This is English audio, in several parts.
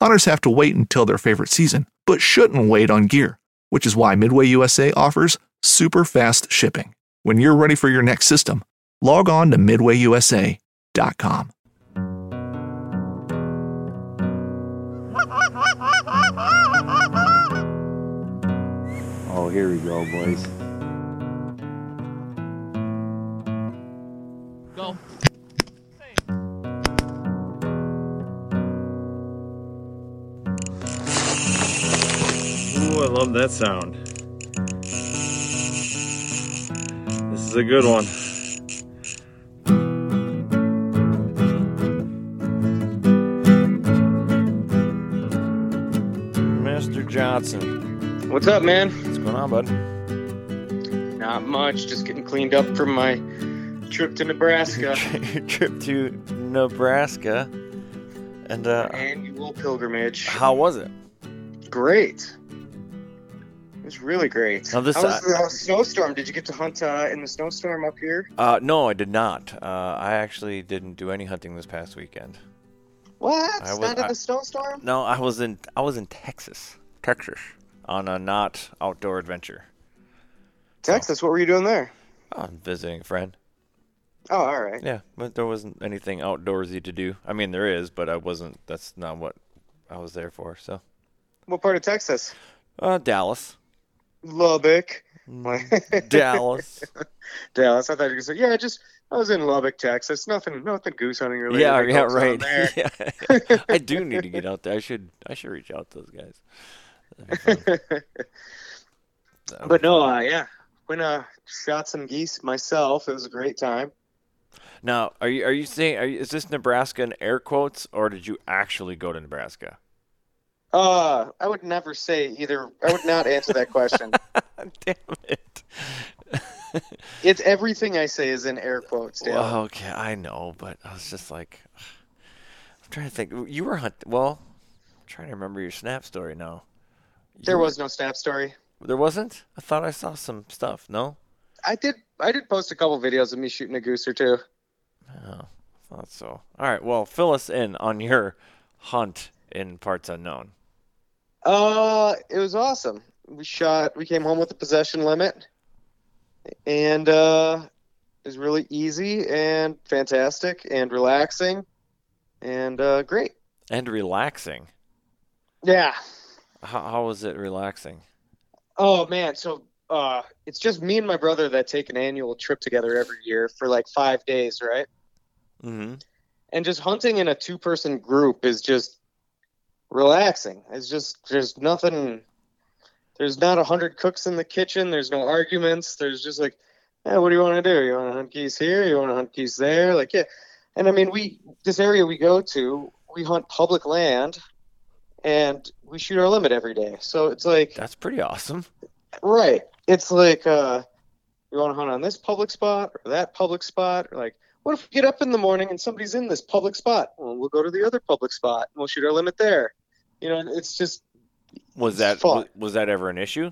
Hunters have to wait until their favorite season, but shouldn't wait on gear, which is why Midway USA offers super fast shipping. When you're ready for your next system, log on to MidwayUSA.com. Oh, here we go, boys. Go. Ooh, I love that sound. This is a good one. Mr. Johnson, What's up, man? what's going on, bud? Not much. Just getting cleaned up from my trip to Nebraska. Your trip to Nebraska. And uh, Annual pilgrimage. how was it? Great. It was really great. Now this- How was the uh, snowstorm? Did you get to hunt uh, in the snowstorm up here? Uh, no, I did not. Uh, I actually didn't do any hunting this past weekend. What? I was- Not in I- the snowstorm? No, I was in I was in Texas, Texas, on a not outdoor adventure. Texas. What were you doing there? Oh, I'm visiting a friend. Oh, all right. Yeah, but there wasn't anything outdoorsy to do. I mean, there is, but I wasn't. That's not what I was there for. So, What part of Texas? uh, Dallas, Lubbock. Mm, Dallas. Dallas. I thought you were gonna say, yeah, just I was in Lubbock, Texas. Nothing, nothing goose hunting related. yeah, yeah, right. yeah, I do need to get out there. I should. I should reach out to those guys. That'd be fun. That'd But no, uh, yeah, when uh shot some geese myself. It was a great time. Now, are you are you saying are you, is this Nebraska in air quotes, or did you actually go to Nebraska? Uh, I would never say either. I would not answer that question. Damn it. It's everything I say is in air quotes, Dale. Well, okay, I know, but I was just like, I'm trying to think. You were hunt. Well, I'm trying to remember your snap story now. You there were- was no snap story. There wasn't. I thought I saw some stuff. No. I did. I did post a couple videos of me shooting a goose or two. Oh, thought so. All right. Well, fill us in on your hunt in parts unknown. Uh, it was awesome. We shot. We came home with a possession limit, and uh, it was really easy and fantastic and relaxing, and uh, great. And relaxing. Yeah. How, how was it relaxing? Oh man, so uh, it's just me and my brother that take an annual trip together every year for like five days, right? Mm-hmm. And just hunting in a two-person group is just relaxing. It's just there's nothing. There's not a hundred cooks in the kitchen. There's no arguments. There's just like, hey, what do you want to do? You want to hunt geese here? You want to hunt geese there? Like, yeah. And I mean, we this area we go to, we hunt public land, and we shoot our limit every day. So it's like That's pretty awesome. Right. It's like uh you want to hunt on this public spot or that public spot or like what if we get up in the morning and somebody's in this public spot? Well, we'll go to the other public spot and we'll shoot our limit there. You know, it's just Was It's that fun. was, was that ever an issue?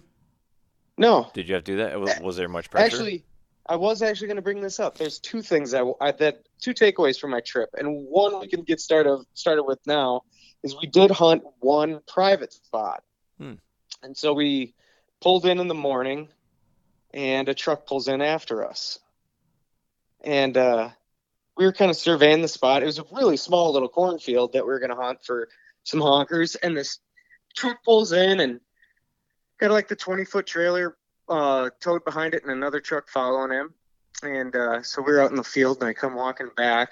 No, Did you have to do that? Was, was there much pressure? Actually, I was actually going to bring this up. There's two things that I that two takeaways from my trip, and one we can get started started with now is we did hunt one private spot, Hmm. and so we pulled in in the morning, and a truck pulls in after us, and uh, we were kind of surveying the spot. It was a really small little cornfield that we were going to hunt for some honkers, and this truck pulls in and got like the 20 foot trailer uh, towed behind it and another truck following him. And uh, so we were out in the field, and I come walking back,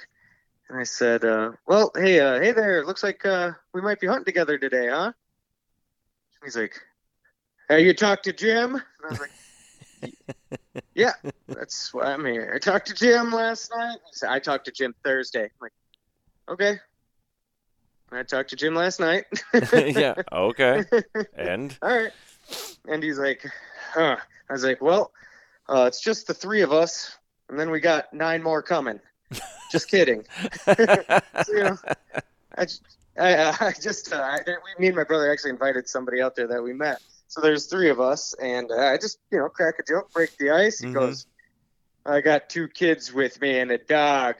and I said, uh, "Well, hey, uh, hey there. Looks like uh, we might be hunting together today, huh?" He's like, "Have you talked to Jim?" And I was like, "Yeah, that's why I'm here. I talked to Jim last night." He said, "I talked to Jim Thursday." I'm like, "Okay." I talked to Jim last night. yeah. Okay. And all right. And he's like, huh. I was like, well, uh, it's just the three of us, and then we got nine more coming. Just kidding. So, you know, I, just- I, uh, I just, uh, I, we, me and my brother actually invited somebody out there that we met. So there's three of us, and uh, I just, you know, crack a joke, break the ice. He Mhm. goes, I got two kids with me and a dog.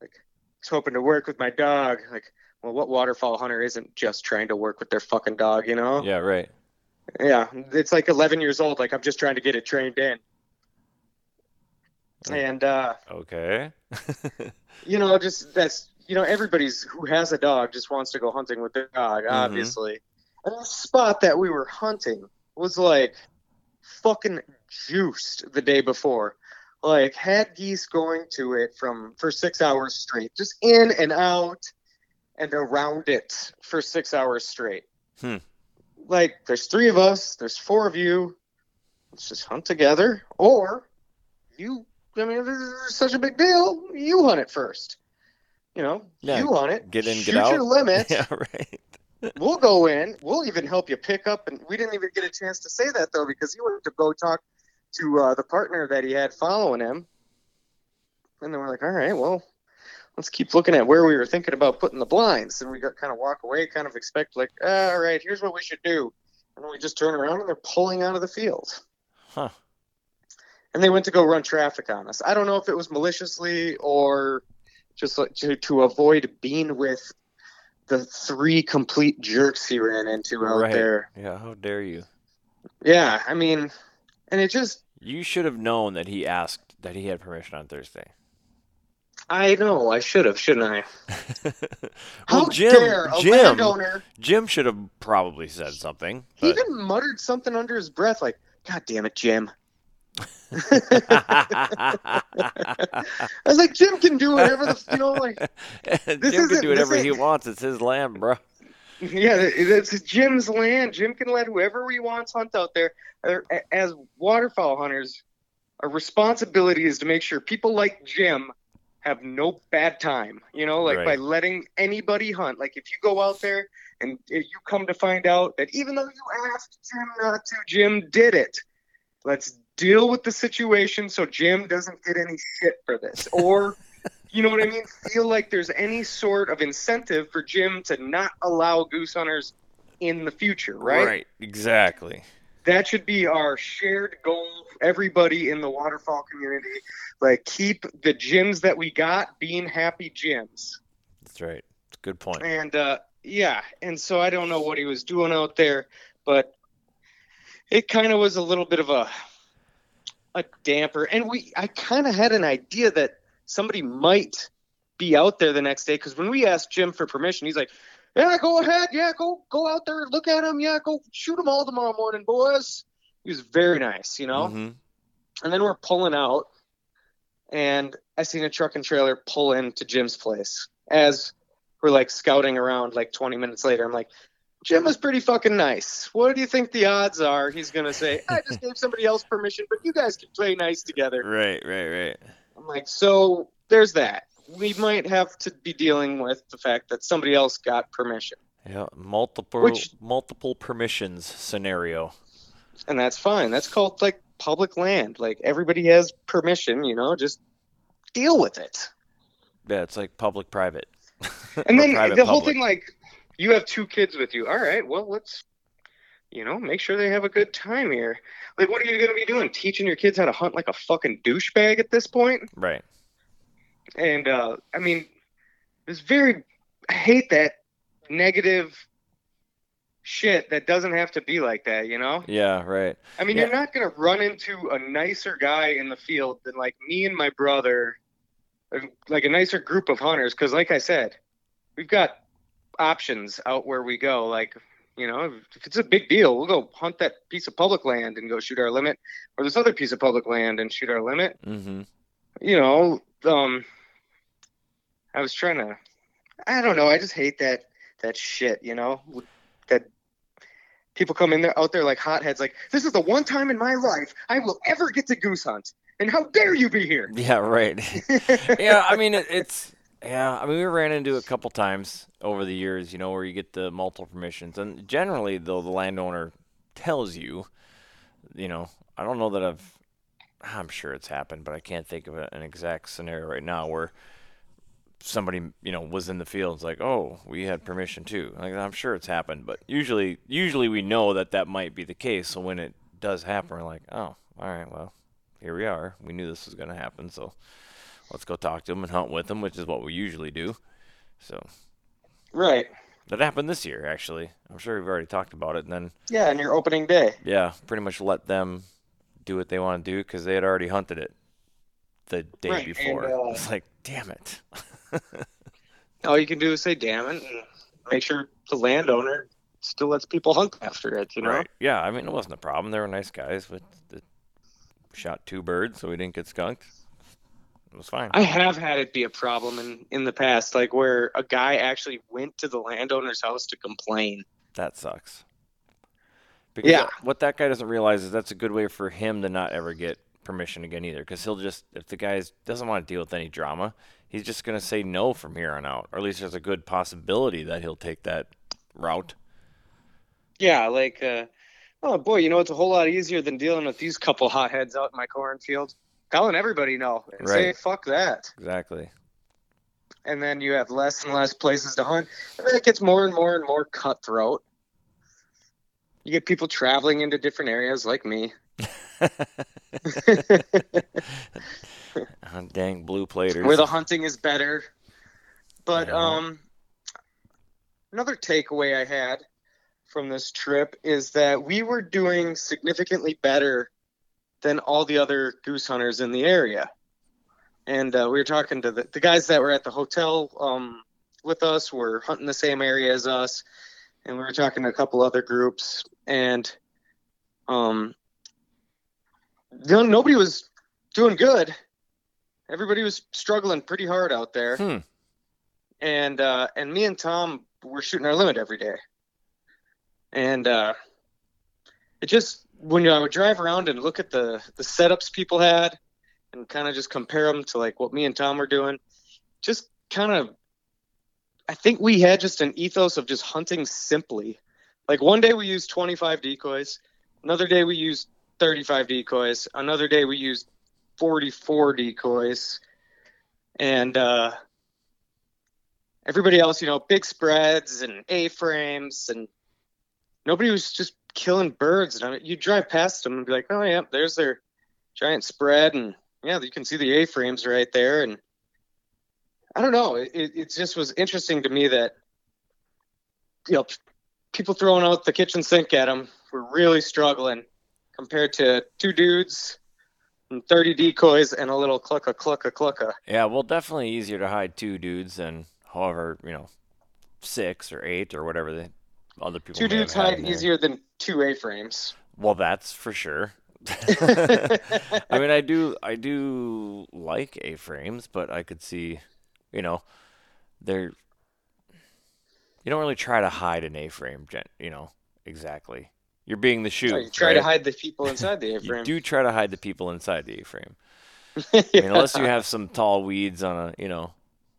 Like, I was hoping to work with my dog. Like, well, what waterfowl hunter isn't just trying to work with their fucking dog, you know? yeah, right. Yeah, it's like 11 years old. Like I'm just trying to get it trained in. And uh, Okay. you know, just that's you know, everybody's who has a dog just wants to go hunting with their dog, Mhm. obviously. And the spot that we were hunting was like fucking juiced the day before. Like had geese going to it from for six hours straight, just in and out and around it for six hours straight. Hmm. Like there's three of us, there's four of you. Let's just hunt together. Or you I mean, this is such a big deal, you hunt it first. You know, Yeah, you hunt it. get in, get out. your limits. yeah, right. We'll go in. We'll even help you pick up. And we didn't even get a chance to say that though, because he went to go talk to uh, the partner that he had following him. And then we're like, all right, well, let's keep looking at where we were thinking about putting the blinds. And we got kind of walk away, kind of expect like, "Ah, all right, here's what we should do. And then we just turn around and they're pulling out of the field. Huh. And they went to go run traffic on us. I don't know if it was maliciously or just like to, to avoid being with the three complete jerks he ran into out Right. there. Yeah, how dare you? Yeah, I mean, and it just, You should have known that he asked that he had permission on Thursday. I know, I should have, shouldn't I? well, How Jim, dare a Jim, landowner Jim should have probably said something. he But even muttered something under his breath like, God damn it, Jim. I was like, Jim can do whatever the, you know, like, Jim can do whatever he wants. It's his land, bro. Yeah, it's Jim's land. Jim can let whoever he wants hunt out there. As waterfowl hunters, our responsibility is to make sure people like Jim have no bad time. You know, like Right. by letting anybody hunt. Like if you go out there and you come to find out that even though you asked Jim not to, Jim did it. Let's deal with the situation so Jim doesn't get any shit for this. Or you know what I mean? Feel like there's any sort of incentive for Jim to not allow goose hunters in the future, right? right? Exactly. That should be our shared goal. Everybody in the waterfowl community, like keep the Jims that we got being happy Jims. That's right. Good point. And uh, yeah, and so I don't know what he was doing out there, but it kind of was a little bit of a a damper. And we, I kind of had an idea that somebody might be out there the next day because when we asked Jim for permission, he's like, "Yeah, go ahead. Yeah, go go out there, look at them. Yeah, go shoot them all tomorrow morning, boys." He was very nice, you know. Mhm. And then we're pulling out, and I seen a truck and trailer pull into Jim's place as we're like scouting around. Like 20 minutes later, I'm like, Jim is pretty fucking nice. What do you think the odds are he's gonna say? I just gave somebody else permission, but you guys can play nice together. Right, right, right. I'm like, so there's that. We might have to be dealing with the fact that somebody else got permission, Yeah, multiple Which- multiple permissions scenario. and that's fine. That's called like public land. Like everybody has permission, you know. Just deal with it. Yeah, it's like public private. And then private the whole public. thing, like, you have two kids with you. All right, well, let's you know, make sure they have a good time here. Like, what are you going to be doing? Teaching your kids how to hunt like a fucking douchebag at this point? Right. And uh, I mean, it's very. I hate that negative shit that doesn't have to be like that. You know? Yeah. Right. I mean, Yeah. you're not going to run into a nicer guy in the field than like me and my brother, like a nicer group of hunters. Because, like I said, we've got options out where we go. Like, you know, if it's a big deal, we'll go hunt that piece of public land and go shoot our limit, or this other piece of public land and shoot our limit. Mm-hmm. You know, um, I was trying to, I don't know, I just hate that that shit. You know, that people come in there out there like hotheads, like this is the one time in my life I will ever get to goose hunt, and how dare you be here? Yeah. Right. yeah. I mean, it, it's. Yeah. I mean, we ran into it a couple times over the years. You know, where you get the multiple permissions, and generally, though, the landowner tells you. You know, I don't know that I've. I'm sure it's happened, but I can't think of an exact scenario right now where somebody you know was in the field. It's like, oh, we had permission too. Like I'm sure it's happened, but usually, usually we know that that might be the case. So when it does happen, we're like, oh, all right, well, here we are. We knew this was going to happen, so let's go talk to them and hunt with them, which is what we usually do. So Right. that happened this year, actually. I'm sure we've already talked about it, and then Yeah, on your opening day. yeah, pretty much let them do what they want to do because they had already hunted it the day Right, and, before. uh, it's like, damn it. All you can do is say damn it and make sure the landowner still lets people hunt after it, you know? Right. Yeah, I mean, it wasn't a problem. They were nice guys, but shot two birds, so we didn't get skunked. It was fine. I have had it be a problem in, in the past, like where a guy actually went to the landowner's house to complain. That sucks. Because Yeah. what that guy doesn't realize is that's a good way for him to not ever get permission again either. Because he'll just, if the guy doesn't want to deal with any drama, he's just going to say no from here on out. Or at least there's a good possibility that he'll take that route. Yeah, like, uh, oh boy, you know, it's a whole lot easier than dealing with these couple hotheads out in my cornfield. Telling everybody no. and Say, Right. fuck that. Exactly. And then you have less and less places to hunt. And then it gets more and more and more cutthroat. You get people traveling into different areas like me. Ah, dang blue platers. where the hunting is better. But Yeah. um, another takeaway I had from this trip is that we were doing significantly better than all the other goose hunters in the area. And uh, we were talking to the, the guys that were at the hotel um, with us were hunting the same area as us, and we were talking to a couple other groups, and um, no, nobody was doing good everybody was struggling pretty hard out there. Hmm. and uh and me and tom were shooting our limit every day. And uh it just when you, i would drive around and look at the the setups people had and kind of just compare them to like what me and tom were doing just kind of i think we had just an ethos of just hunting simply. Like one day we used 25 decoys another day we used 35 decoys another day we used 44 decoys and uh everybody else you know big spreads and a frames and nobody was just killing birds. And I mean, you drive past them and be like oh yeah there's their giant spread. And yeah you can see the a frames right there. And i don't know it, it just was interesting to me that you know people throwing out the kitchen sink at them were really struggling compared to two dudes 30 decoys and a little clucka clucka clucka. Yeah, well, definitely easier to hide two dudes than however, you know, six or eight or whatever the other people Two dudes hide easier than two A-frames. Well, that's for sure. I mean, I do, I do like A-frames, but I could see, you know, they're. You don't really try to hide an A-frame, gen- you know, exactly. You're being the shoe. you try to hide the people inside the A-frame. you do try to hide the people inside the A-frame. I mean, unless you have some tall weeds on a, you know,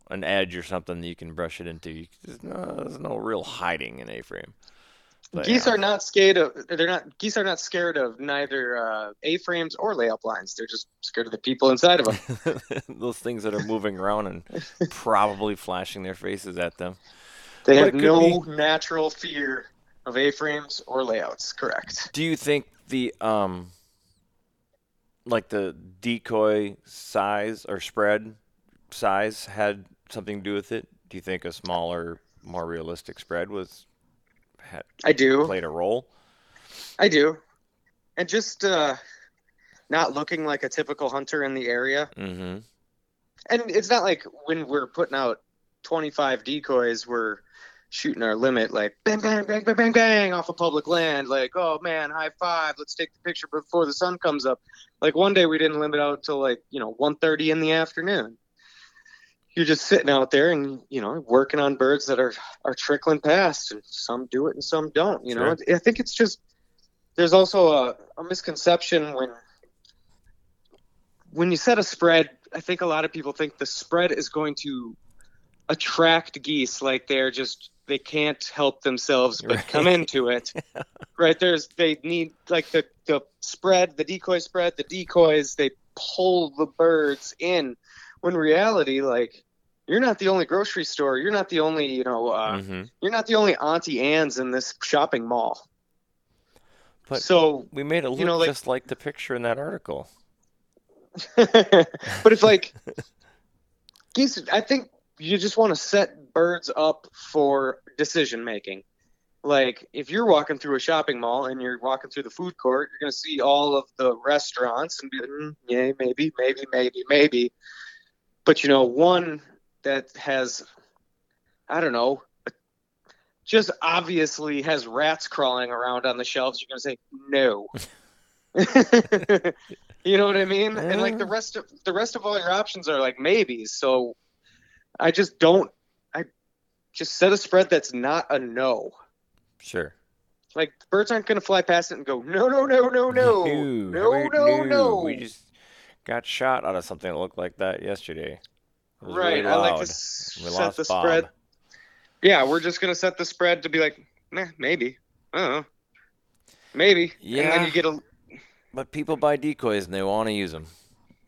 an edge or something that you can brush it into. You, there's, no, there's no real hiding in A-frame. But, geese yeah. are not scared of they're not geese are not scared of neither uh, A-frames or layout blinds. They're just scared of the people inside of them. those things that are moving around and probably flashing their faces at them. They But have no natural fear of A-frames or layouts. Correct. Do you think the um like the decoy size or spread size had something to do with it? Do you think a smaller, more realistic spread was had I do. played a role? I do. And just uh, not looking like a typical hunter in the area. Mm-hmm. And it's not like when we're putting out 25 decoys, we're shooting our limit like bang, bang, bang, bang, bang, bang off of public land. Like, oh man, high five. Let's take the picture before the sun comes up. Like one day we didn't limit out till like, you know, 1.30 in the afternoon. You're just sitting out there and, you know, working on birds that are, are trickling past and some do it and some don't, you know, I think it's just, there's also a, a misconception when when you set a spread i think a lot of people think the spread is going to attract geese like they're just they can't help themselves but Right. come into it right there's they need like the the spread the decoy spread the decoys they pull the birds in when reality like you're not the only grocery store you're not the only you know uh, mm-hmm. you're not the only auntie anne's in this shopping mall But so we made it look you know, like- just like the picture in that article. but it's like geese i think you just want to set birds up for decision making. Like if you're walking through a shopping mall and you're walking through the food court you're going to see all of the restaurants and be like mm, yeah maybe maybe maybe maybe. But you know one that has i don't know just obviously has rats crawling around on the shelves you're going to say no. You know what i mean? And like the rest of the rest of all your options are like maybes so i just don't i just set a spread that's not a no Sure. like birds aren't going to fly past it and go no no no no no no we- no no We just got shot out of something that looked like that yesterday. Right really i like to s- set the Bob. spread yeah we're just going to set the spread to be like nah, maybe i don't know maybe and Yeah. then you get a But people buy decoys and they want to use them.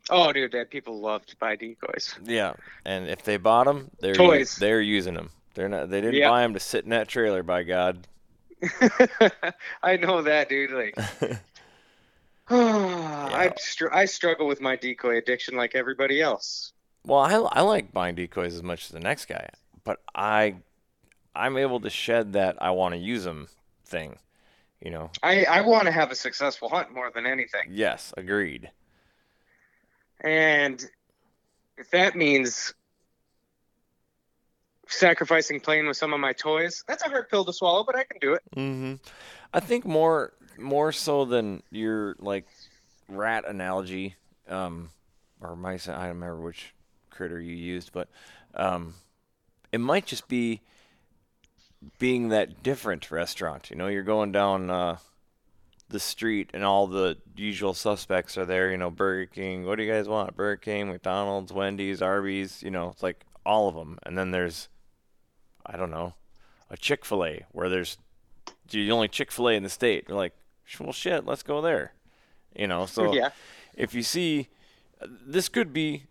Oh dude that people love to buy decoys Yeah, and if they bought them, they're Toys. they're using them. They're not. They didn't Yep. buy them to sit in that trailer. By God. I know that, dude. Like, I str- I struggle with my decoy addiction like everybody else. Well, I, I like buying decoys as much as the next guy, but I I'm able to shed that I want to use them thing. You know. I I want to have a successful hunt more than anything, Yes, agreed. And if that means sacrificing playing with some of my toys, that's a hard pill to swallow, but I can do it. Mm-hmm. I think more more so than your like rat analogy, um, or mice. I don't remember which critter you used, but um, it might just be being that different restaurant. You know, you're going down uh, the street and all the usual suspects are there. You know, Burger King. What do you guys want? Burger King, McDonald's, Wendy's, Arby's. You know, it's like all of them. And then there's, I don't know, a Chick Fil A where there's the only Chick Fil A in the state. You're like, well, shit, let's go there. You know, so yeah, if you see, this could be.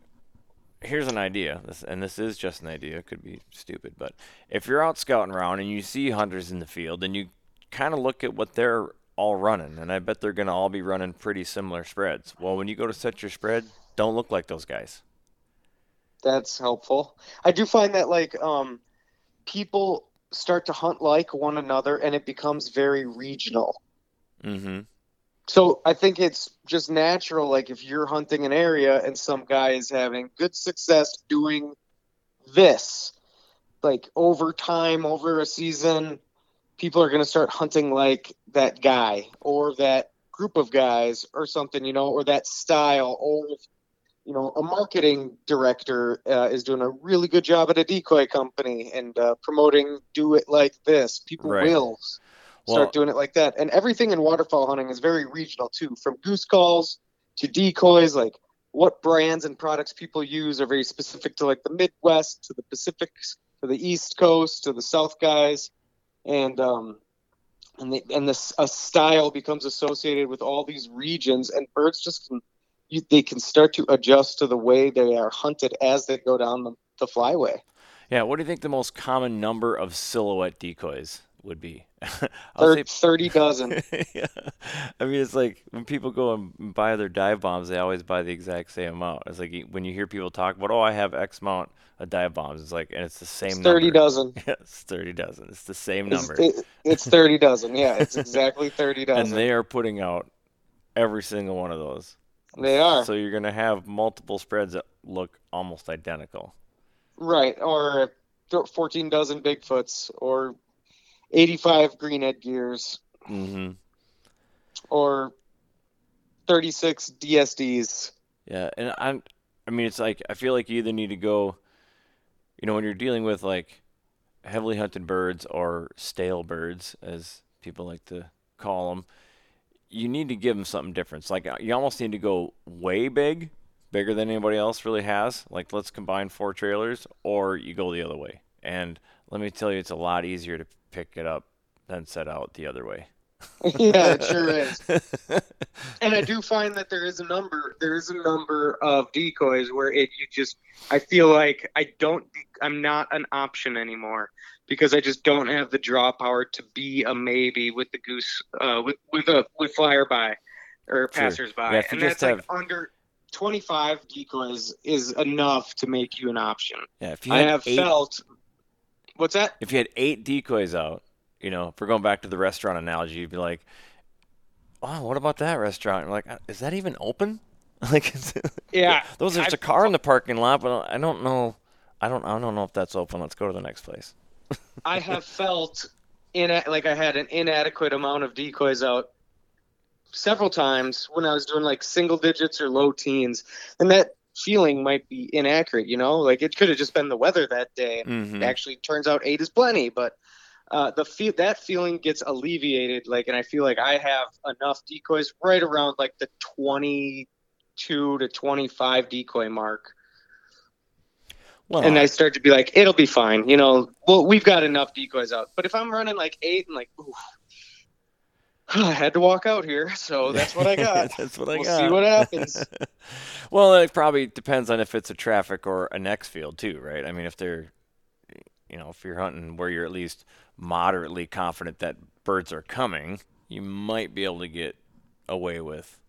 Here's an idea, this, and this is just an idea. It could be stupid, but if you're out scouting around and you see hunters in the field, and you kind of look at what they're all running, and I bet they're going to all be running pretty similar spreads. Well, when you go to set your spread, don't look like those guys. that's helpful. I do find that like um, people start to hunt like one another, and it becomes very regional. Mm-hmm. So I think it's just natural. Like if you're hunting an area and some guy is having good success doing this, like over time, over a season, people are going to start hunting like that guy or that group of guys or something, you know, or that style. Or if, you know, a marketing director uh, is doing a really good job at a decoy company and uh, promoting do it like this, people Right. will Well, start doing it like that. And everything in waterfowl hunting is very regional too, from goose calls to decoys. Like what brands and products people use are very specific to like the Midwest, to the Pacific, to the East Coast, to the South guys, and um, and the, and this a style becomes associated with all these regions, and birds just can you, they can start to adjust to the way they are hunted as they go down the, the flyway. yeah. What do you think the most common number of silhouette decoys would be. I'll say 30 dozen. yeah. I mean, it's like when people go and buy their dive bombs, they always buy the exact same amount. It's like when you hear people talk about, oh, I have X amount of dive bombs, it's like, and it's the same it's 30 number. dozen. Yeah, it's 30 dozen. It's the same It's, number. it- it's 30 dozen. Yeah, it's exactly 30 dozen. and they are putting out every single one of those. They are. So you're going to have multiple spreads that look almost identical. Right, or 14 dozen Bigfoots, or 85 greenhead gears, Mm-hmm. or 36 DSDs. Yeah, and I'm. I mean, it's like I feel like you either need to go. You know, when you're dealing with like heavily hunted birds or stale birds, as people like to call them, you need to give them something different. It's like uh, you almost need to go way big, bigger than anybody else really has. Like let's combine four trailers, or you go the other way. And let me tell you, it's a lot easier to pick it up than set out the other way. yeah, it sure is. And I do find that there is a number. There is a number of decoys where it you just. I feel like I don't. I'm not an option anymore because I just don't have the draw power to be a maybe with the goose. Uh, with with a with flyer by or Sure. passersby, Yeah, and that's like under. 25 decoys is enough to make you an option. Yeah, if you I have eight, felt. What's that? if you had eight decoys out, you know, if we're going back to the restaurant analogy, you'd be like, "Oh, what about that restaurant?" And like, "Uh, is that even open? like, Yeah, those there's I- a car in the parking lot, but I don't know. I don't. I don't know if that's open. Let's go to the next place. I have felt in like I had an inadequate amount of decoys out several times when I was doing like single digits or low teens, and that feeling might be inaccurate. You know, like it could have just been the weather that day. Mm-hmm. Actually, turns out eight is plenty, but. Uh, the feel that feeling gets alleviated, like, and I feel like I have enough decoys right around like the 22 to 25 decoy mark Well, and I start to be like, it'll be fine. You know, well, we've got enough decoys out. But if I'm running like eight and like, oof, I had to walk out here, so that's what I got. that's what I we'll got. see what happens. well, it probably depends on if it's a traffic or a next field too, right? I mean, if they're, you know, if you're hunting where you're at least moderately confident that birds are coming, you might be able to get away with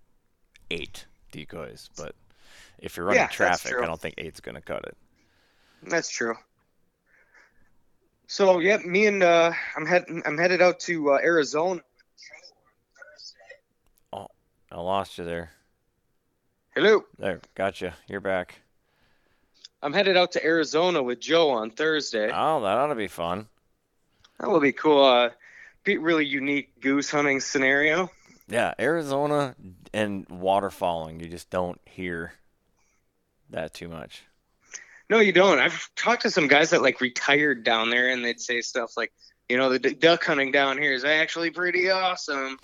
eight decoys. But if you're running Yeah, traffic. I don't think eight's going to cut it. That's true. So yeah, me and uh, I'm head I'm headed out to uh, Arizona. I lost you there. Hello. There, gotcha. You're back. I'm headed out to Arizona with Joe on Thursday. Oh, that ought to be fun. That will be cool. Uh, be really unique goose hunting scenario. Yeah, Arizona and waterfowling, you just don't hear that too much. No, you don't. I've talked to some guys that like retired down there, and they'd say stuff like, you know, the d- duck hunting down here is actually pretty awesome.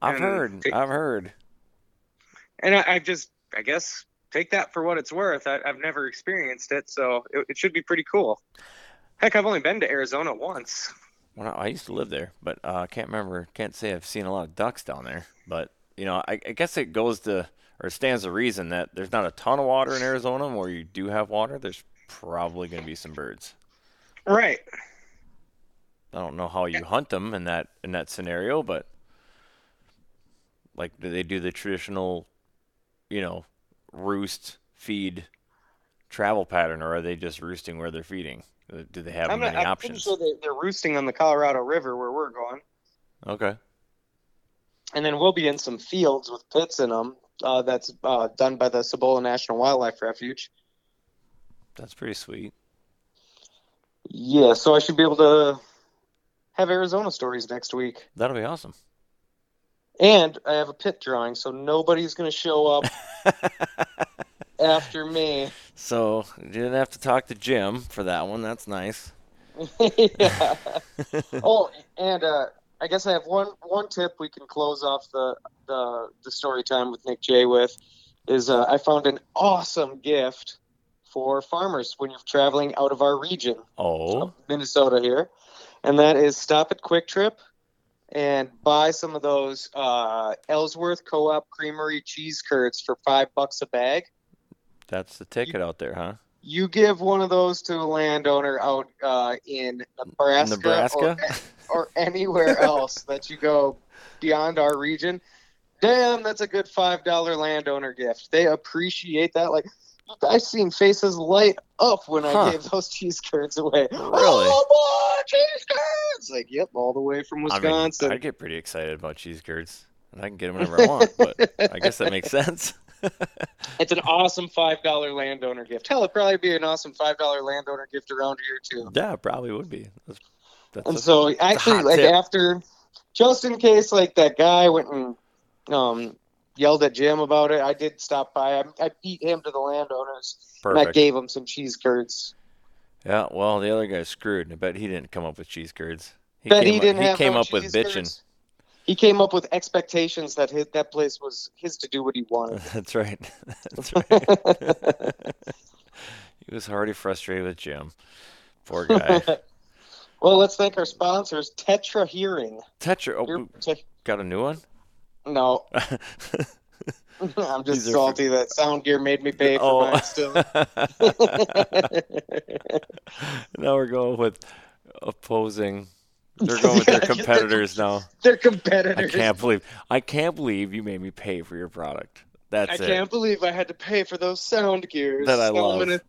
I've And heard. they- I've heard. And I, I just, I guess, take that for what it's worth. I, I've never experienced it, so it, it should be pretty cool. Heck, I've only been to Arizona once. When I, used to live there, but uh, I can't remember. Can't say I've seen a lot of ducks down there. But you know, I, I guess it goes to or stands to reason that there's not a ton of water in Arizona. Where you do have water, there's probably going to be some birds. Right. I don't know how you hunt them in that in that scenario, but like, do they do the traditional, you know, roost feed travel pattern, or are they just roosting where they're feeding? Uh, Do they have I'm, many not, I'm options? sure they, they're roosting on the Colorado River where we're going. Okay. And then we'll be in some fields with pits in them. Uh, that's uh, done by the Cibola National Wildlife Refuge. That's pretty sweet. Yeah, so I should be able to have Arizona stories next week. That'll be awesome. And I have a pit drawing, so nobody's going to show up after me. So you didn't have to talk to Jim for that one. That's nice. yeah. Oh, and uh, I guess I have one one tip we can close off the the, the story time with Nick J with is uh, I found an awesome gift for farmers when you're traveling out of our region. Oh, Minnesota here, and that is stop at Kwik Trip and buy some of those uh, Ellsworth Co-op Creamery cheese curds for five bucks a bag. that's the ticket out there, huh? you give one of those to a landowner out uh, in Nebraska, Nebraska? Or, or anywhere else that you go beyond our region. Damn, that's a good five dollar landowner gift. They appreciate that. Like I've seen faces light up when Huh. I gave those cheese curds away. Really? Oh boy, cheese curds! Like, yep, all the way from I mean, Wisconsin. I'd get pretty excited about cheese curds, and I can get them whenever I want. But I guess that makes sense. It's an awesome five dollar landowner gift. Hell, it'd probably be an awesome five dollar landowner gift around here too. yeah, it probably would be. That's, that's And a- so actually, like tip. after, just in case, like that guy went and um yelled at Jim about it, I did stop by. I, I beat him to the landowners, and I gave him some cheese curds. Yeah, well, the other guy's screwed. I bet he didn't come up with cheese curds. He Bet came he up, didn't he came no up with bitching. curds. He came up with expectations that his, that place was his to do what he wanted. That's right. That's right. he was already frustrated with Jim. Poor guy. well, let's thank our sponsors, Tetra Hearing. Tetra. Oh, got a new one? No, I'm just These are for- salty that Sound Gear made me pay for Oh. mine still. now we're going with opposing. They're going with their competitors now. They're competitors. I can't believe. I can't believe you made me pay for your product. That's I it. can't believe I had to pay for those sound gears That I So love. I'm gonna-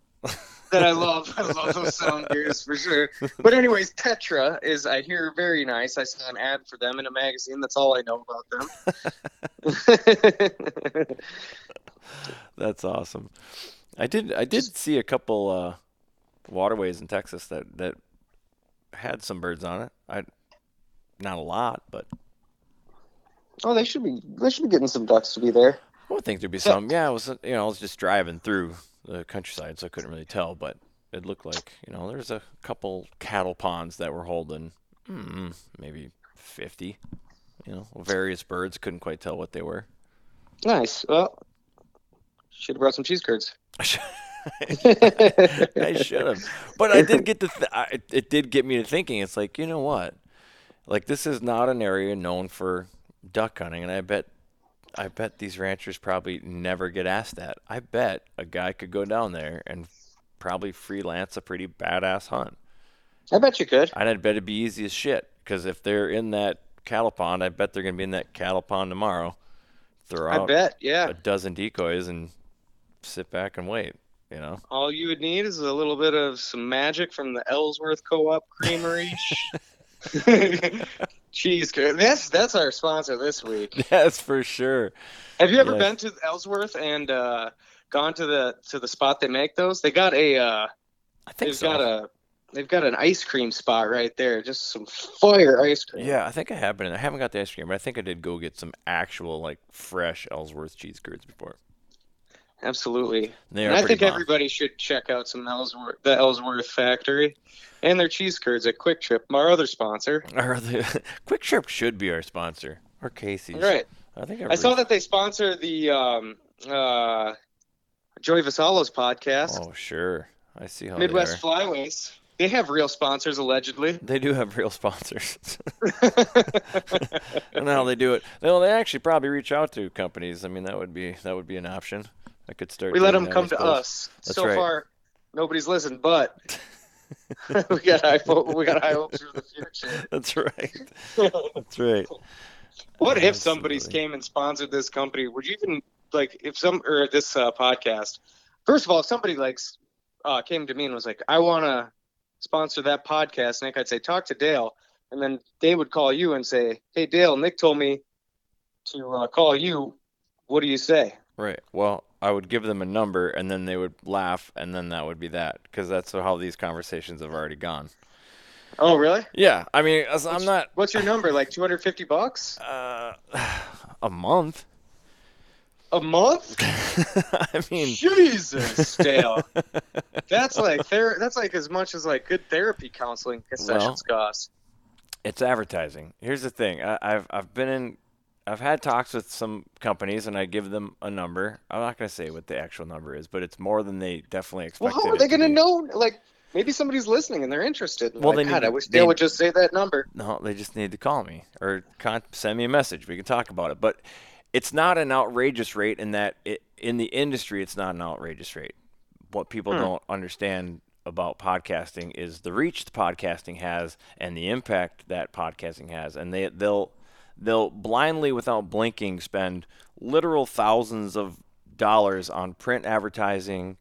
that I love. I love those sound gears for sure. But anyways, Tetra is I hear very nice. I saw an ad for them in a magazine. That's all I know about them. That's awesome. I did. I did see a couple uh, waterways in Texas that that had some birds on it. I not a lot, but oh, they should be. They should be getting some ducks to be there. I would think there'd be some. Yeah, it was. You know, I was just driving through the countryside, so I couldn't really tell, but it looked like you know there's a couple cattle ponds that were holding mm, maybe fifty. You know, various birds. Couldn't quite tell what they were. Nice. Well, should have brought some cheese curds. I should have, but I did get to. Th- I, it- it did get me to thinking. It's like you know what, like this is not an area known for duck hunting, and I bet, I bet these ranchers probably never get asked that. I bet a guy could go down there and probably freelance a pretty badass hunt. I bet you could. And I'd bet it'd be easy as shit because if they're in that cattle pond, I bet they're gonna be in that cattle pond tomorrow. Throw I bet. Yeah. a dozen decoys and sit back and wait. You know. All you would need is a little bit of some magic from the Ellsworth Co-op Creamery. cheese curd. That's that's our sponsor this week. That's for sure. Have you ever Yes. been to Ellsworth and uh, gone to the to the spot they make those? They got a uh, I think they've so. got a they've got an ice cream spot right there. Just some fire ice cream. yeah, I think I have been. I haven't got the ice cream, but I think I did go get some actual like fresh Ellsworth cheese curds before. Absolutely. They And are I think bomb. everybody should check out some Ellsworth the Ellsworth factory and their cheese curds at Kwik Trip, our other sponsor. Or the Kwik Trip should be our sponsor, or Casey's. Right. I think I saw that they sponsor the um, uh, Joey Vasalo's podcast, Oh sure, I see how Midwest they are. Flyways. They have real sponsors allegedly. They do have real sponsors. and how they do it. Well, they actually probably reach out to companies. I mean, that would be that would be an option. I could start. we let them come to us. That's so right. far, nobody's listened, but we got high we got high hopes for the future. That's right. That's right. what if somebody Absolutely. came and sponsored this company? Would you even like if some or this uh, podcast? First of all, if somebody like uh, came to me and was like, "I want to sponsor that podcast," Nick, I'd say, "Talk to Dale," and then they would call you and say, "Hey, Dale, Nick told me to uh, call you. What do you say?" Right. Well, I would give them a number, and then they would laugh, and then that would be that, because that's how these conversations have already gone. Oh, really? Yeah. I mean, as- I'm not What's your number? Like 250 bucks uh, a month. a month? I mean, Jesus, Dale. That's like ther- That's like as much as like good therapy counseling sessions cost. it's advertising. Here's the thing. I, I've I've been in, I've had talks with some companies, and I give them a number. I'm not gonna say what the actual number is, but it's more than they definitely expected. Well, how are they to going to know? Like, maybe somebody's listening and they're interested. Well, like, they God, need- I wish they- Dale would just say that number. No, they just need to call me or con- send me a message. We can talk about it. But it's not an outrageous rate in that it, in the industry, it's not an outrageous rate. what people hmm. don't understand about podcasting is the reach the podcasting has and the impact that podcasting has, and they they'll they'll blindly, without blinking, spend literal thousands of dollars on print advertising,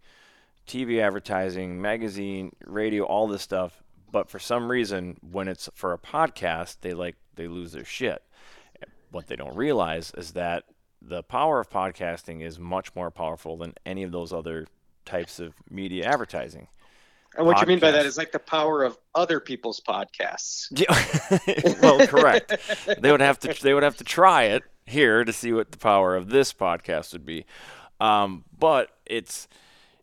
TV advertising, magazine, radio, all this stuff. But for some reason, when it's for a podcast, they like they lose their shit. What they don't realize is that the power of podcasting is much more powerful than any of those other types of media advertising. And what you mean by that is like the power of other people's podcasts. Yeah. well, correct. They would have to they would have to try it here to see what the power of this podcast would be. Um, but it's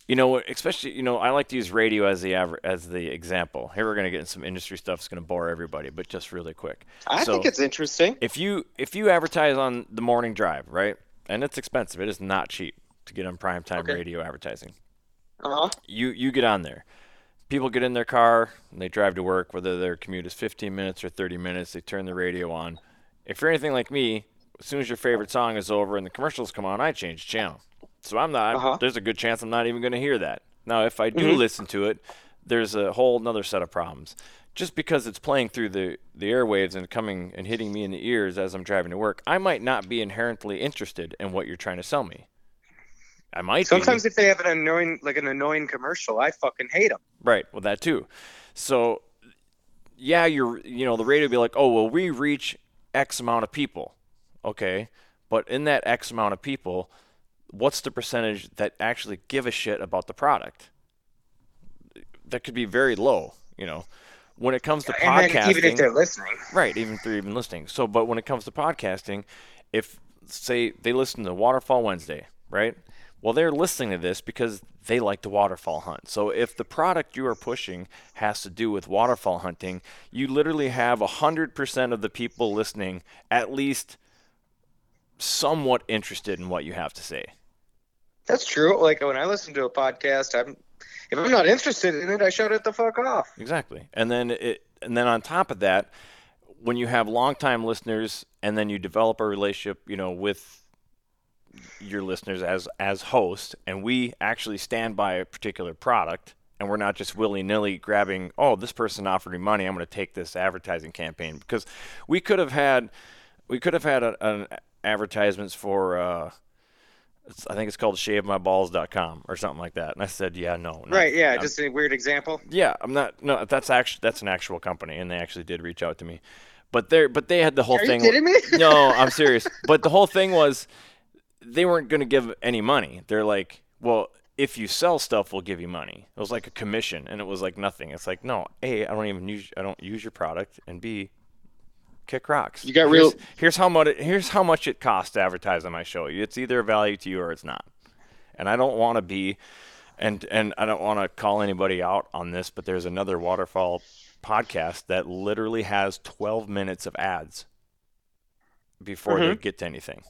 you know, especially you know, I like to use radio as the aver- as the example. Here we're gonna get into some industry stuff. It's gonna bore everybody, but just really quick. I So- think it's interesting. if you if you advertise on the morning drive, right, and it's expensive, it is not cheap to get on primetime Okay. radio advertising Uh-huh. you you get on there. People get in their car and they drive to work, whether their commute is 15 minutes or 30 minutes. They turn the radio on. If you're anything like me, as soon as your favorite song is over and the commercials come on, I change channel. So I'm not. Uh-huh. There's a good chance I'm not even going to hear that. Now, if I do Mm-hmm. listen to it, there's a whole another set of problems. Just because it's playing through the, the airwaves and coming and hitting me in the ears as I'm driving to work, I might not be inherently interested in what you're trying to sell me. I might be. Sometimes if they have an annoying, like an annoying commercial, I fucking hate them. Right. Well, that too. So, yeah, you're, you know, the radio be like, oh, well, we reach X amount of people. Okay. But in that X amount of people, what's the percentage that actually give a shit about the product? That could be very low, you know. When it comes to And podcasting, even if they're listening, Right, even if they're even listening. So, but when it comes to podcasting, if say they listen to Waterfowl Wednesday, right? Well, they're listening to this because they like to waterfowl hunt. So, if the product you are pushing has to do with waterfowl hunting, you literally have 100% of the people listening at least somewhat interested in what you have to say. that's true. Like when I listen to a podcast, I'm if I'm not interested in it, I shut it the fuck off. Exactly. And then it and then on top of that, when you have longtime listeners and then you develop a relationship, you know, with your listeners as as host and we actually stand by a particular product and we're not just willy-nilly grabbing, oh, this person offered me money, I'm going to take this advertising campaign because we could have had we could have had a, an advertisements for uh it's, I think it's called shavemyballs.com or something like that. And I said, yeah, no. Right? Yeah. I'm- Just a weird example. yeah, I'm not. No, that's actually that's an actual company, and they actually did reach out to me. But they but they had the whole Are you thing. kidding me? no, I'm serious. But the whole thing was they weren't going to give any money. They're like, well, if you sell stuff, we'll give you money. It was like a commission, and it was like nothing. It's like, no, a, I don't even use I don't use your product, and b, kick rocks. You got here's, real- Here's how much. It, here's how much it costs to advertise on my show. It's either a value to you or it's not. And I don't want to be, and and I don't want to call anybody out on this, but there's another waterfowl podcast that literally has 12 minutes of ads before they mm-hmm. get to anything.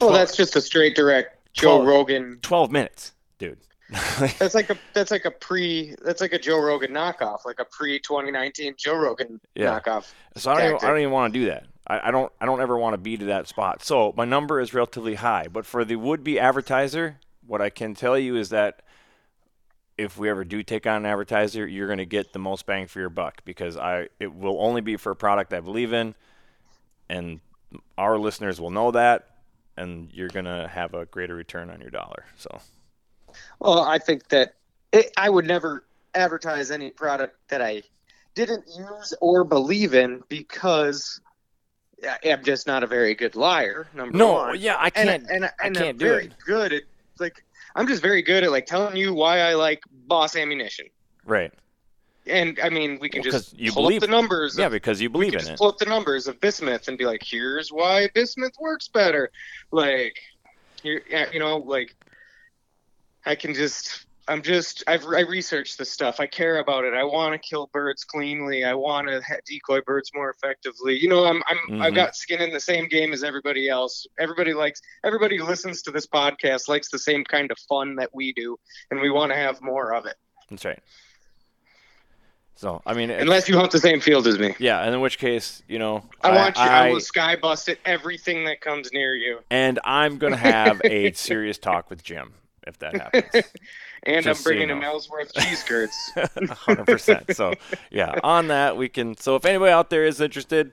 Well, Twelve- that's just a straight direct Joe Twelve. Rogan. 12 minutes, dude. That's like a that's like a pre that's like a Joe Rogan knockoff, like a pre 2019 Joe Rogan Yeah. knockoff. So I don't, even, I don't even want to do that. I, I don't. I don't ever want to be to that spot. So my number is relatively high. But for the would-be advertiser, what I can tell you is that if we ever do take on an advertiser, you're going to get the most bang for your buck because I it will only be for a product I believe in, and our listeners will know that, and you're going to have a greater return on your dollar. So Well, I think that it, I would never advertise any product that I didn't use or believe in because I- I'm just not a very good liar. Number no, one. yeah, I and can't. and, and I I'm can't do very it. good at like I'm just very good at like telling you why I like Boss Ammunition. Right. And I mean, we can Well, just you pull believe- up the numbers. Yeah, because you believe can in just it. pull up the numbers of bismuth and be like, here's why bismuth works better. Like, yeah, you know, like I can just, I'm just, I've I researched this stuff. I care about it. I want to kill birds cleanly. I want to decoy birds more effectively. You know, I'm, I'm, I've Mhm. got skin in the same game as everybody else. Everybody likes, everybody who listens to this podcast likes the same kind of fun that we do, and we want to have more of it. That's right. So I mean, Unless you hunt the same field as me. Yeah, and in which case, you know, I, want you. I, I- will sky bust at everything that comes near you. and I'm gonna have a serious talk with Jim, if that happens. and Just I'm so you bringing him know. Ellsworth cheese curds. hundred percent. So yeah, on that we can. So if anybody out there is interested,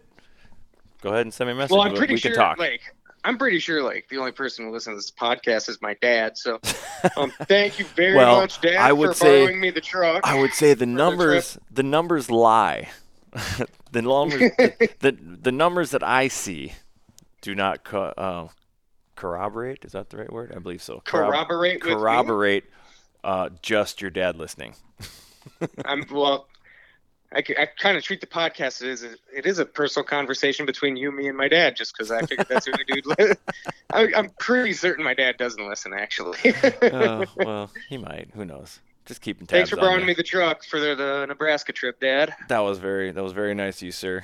go ahead and send me a message. well, I'm We- pretty we sure can talk. like I'm pretty sure like the only person who listens to this podcast is my dad. So um, thank you very Well, much, Dad, I would for say- borrowing me the truck. I would say the the numbers the numbers lie. the numbers the, the numbers that I see do not co- uh, corroborate. Is that the right word? I believe so. Corrob- corroborate corroborate uh, just your dad listening. I'm well. I, I kind of treat the podcast as a, it is a personal conversation between you, me, and my dad, just because I figured that's who the dude. Li- I, I'm pretty certain my dad doesn't listen, actually. Uh, well, he might. Who knows? Just keeping tabs Thanks for borrowing me the truck for the, the Nebraska trip, Dad. That was very that was very nice of you, sir.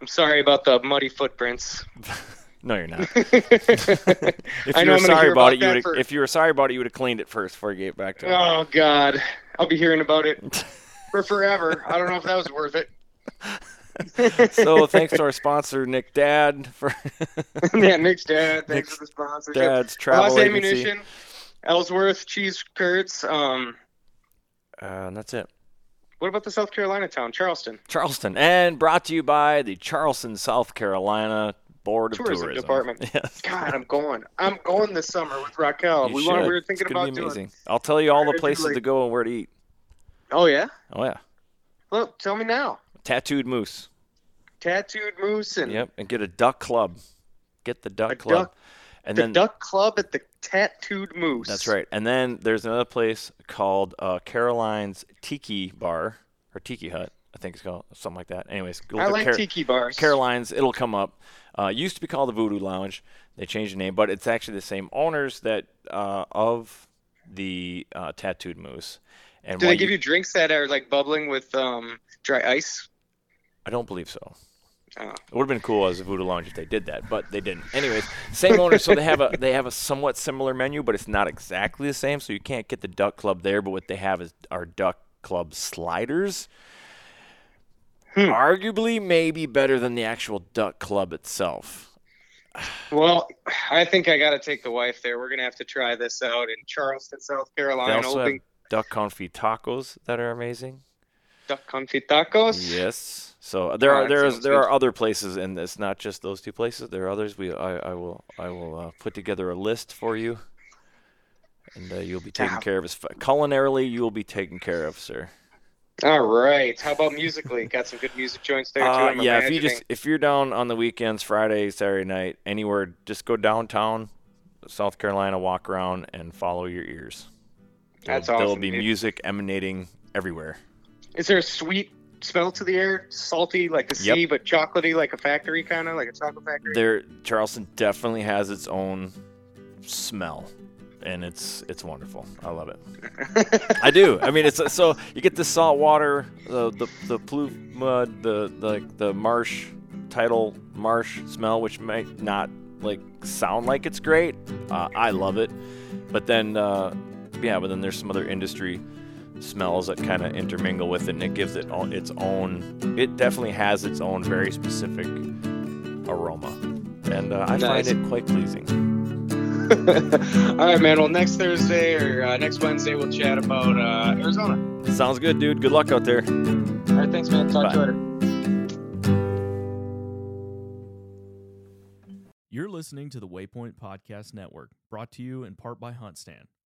I'm sorry about the muddy footprints. No, you're not. If you know were sorry about about it, you would. for- If you were sorry about it, you would have cleaned it first before you gave it back to him. oh God, I'll be hearing about it for forever. I don't know if that was worth it. so thanks to our sponsor Nick Dad for yeah, Nick's dad. Thanks Nick's for the sponsorship. Dad's travel Lost agency. ammunition. Ellsworth cheese curds. Um, Uh, and that's it. what about the South Carolina town, Charleston? Charleston, and brought to you by the Charleston, South Carolina Board of Tourism Tourism. Department. Yes. God, I'm going. I'm going this summer with Raquel. You we want. We were thinking it's about be doing. I'll tell you all the places to go and where to eat. Oh yeah. Oh yeah, Well, tell me now. tattooed moose. Tattooed moose and Yep, and get a duck club. Get the duck club, duck- and the then Duck Club at the Tattooed Moose. That's right. And then there's another place called uh, Caroline's Tiki Bar or Tiki Hut, I think it's called something like that. Anyways, go I like Car- tiki bars. Caroline's. It'll come up. Uh, used to be called the Voodoo Lounge. They changed the name, but it's actually the same owners that uh, of the uh, Tattooed Moose. And Do they give you drinks that are like bubbling with um, dry ice? I don't believe so. Oh. It would have been cool as a Voodoo Lounge if they did that, but they didn't. Anyways, same owner, so they have a they have a somewhat similar menu, but it's not exactly the same. So you can't get the Duck Club there, but what they have is our Duck Club sliders. Hmm. Arguably, maybe better than the actual Duck Club itself. Well, I think I got to take the wife there. We're gonna have to try this out in Charleston, South They Carolina. also have duck confit tacos that are amazing. duck confit tacos. Yes. So there Oh, are there is there good. are other places, and it's not just those two places. There are others. We I, I will I will uh, put together a list for you, and uh, you'll be taken Ah. care of. As culinarily, you will be taken care of, sir. All right. How about musically? Got some good music joints there too. Uh, yeah, if you just if you're down on the weekends, Friday, Saturday night, anywhere, just go downtown, South Carolina, walk around, and follow your ears. There'll- That's There'll be dude. music emanating everywhere. Is there a sweet smell to the air? Salty like the Yep. sea, but chocolatey like a factory kind of like a chocolate factory. There, Charleston definitely has its own smell, and it's it's wonderful. I love it. I do. I mean, it's so you get the salt water, the the the pluff mud, the the the marsh tidal marsh smell, which might not like sound like it's great. Uh, I love it, but then uh, yeah, but then there's some other industry smells that kind of intermingle with it, and it gives it o- its own. It definitely has its own very specific aroma, and uh, I Nice. find it quite pleasing. All right, man. Well, next Thursday or uh, next Wednesday, we'll chat about uh, Arizona. Sounds good, dude. Good luck out there. All right, thanks, man. Talk to you later. You're listening to the Waypoint Podcast Network, brought to you in part by HuntStand,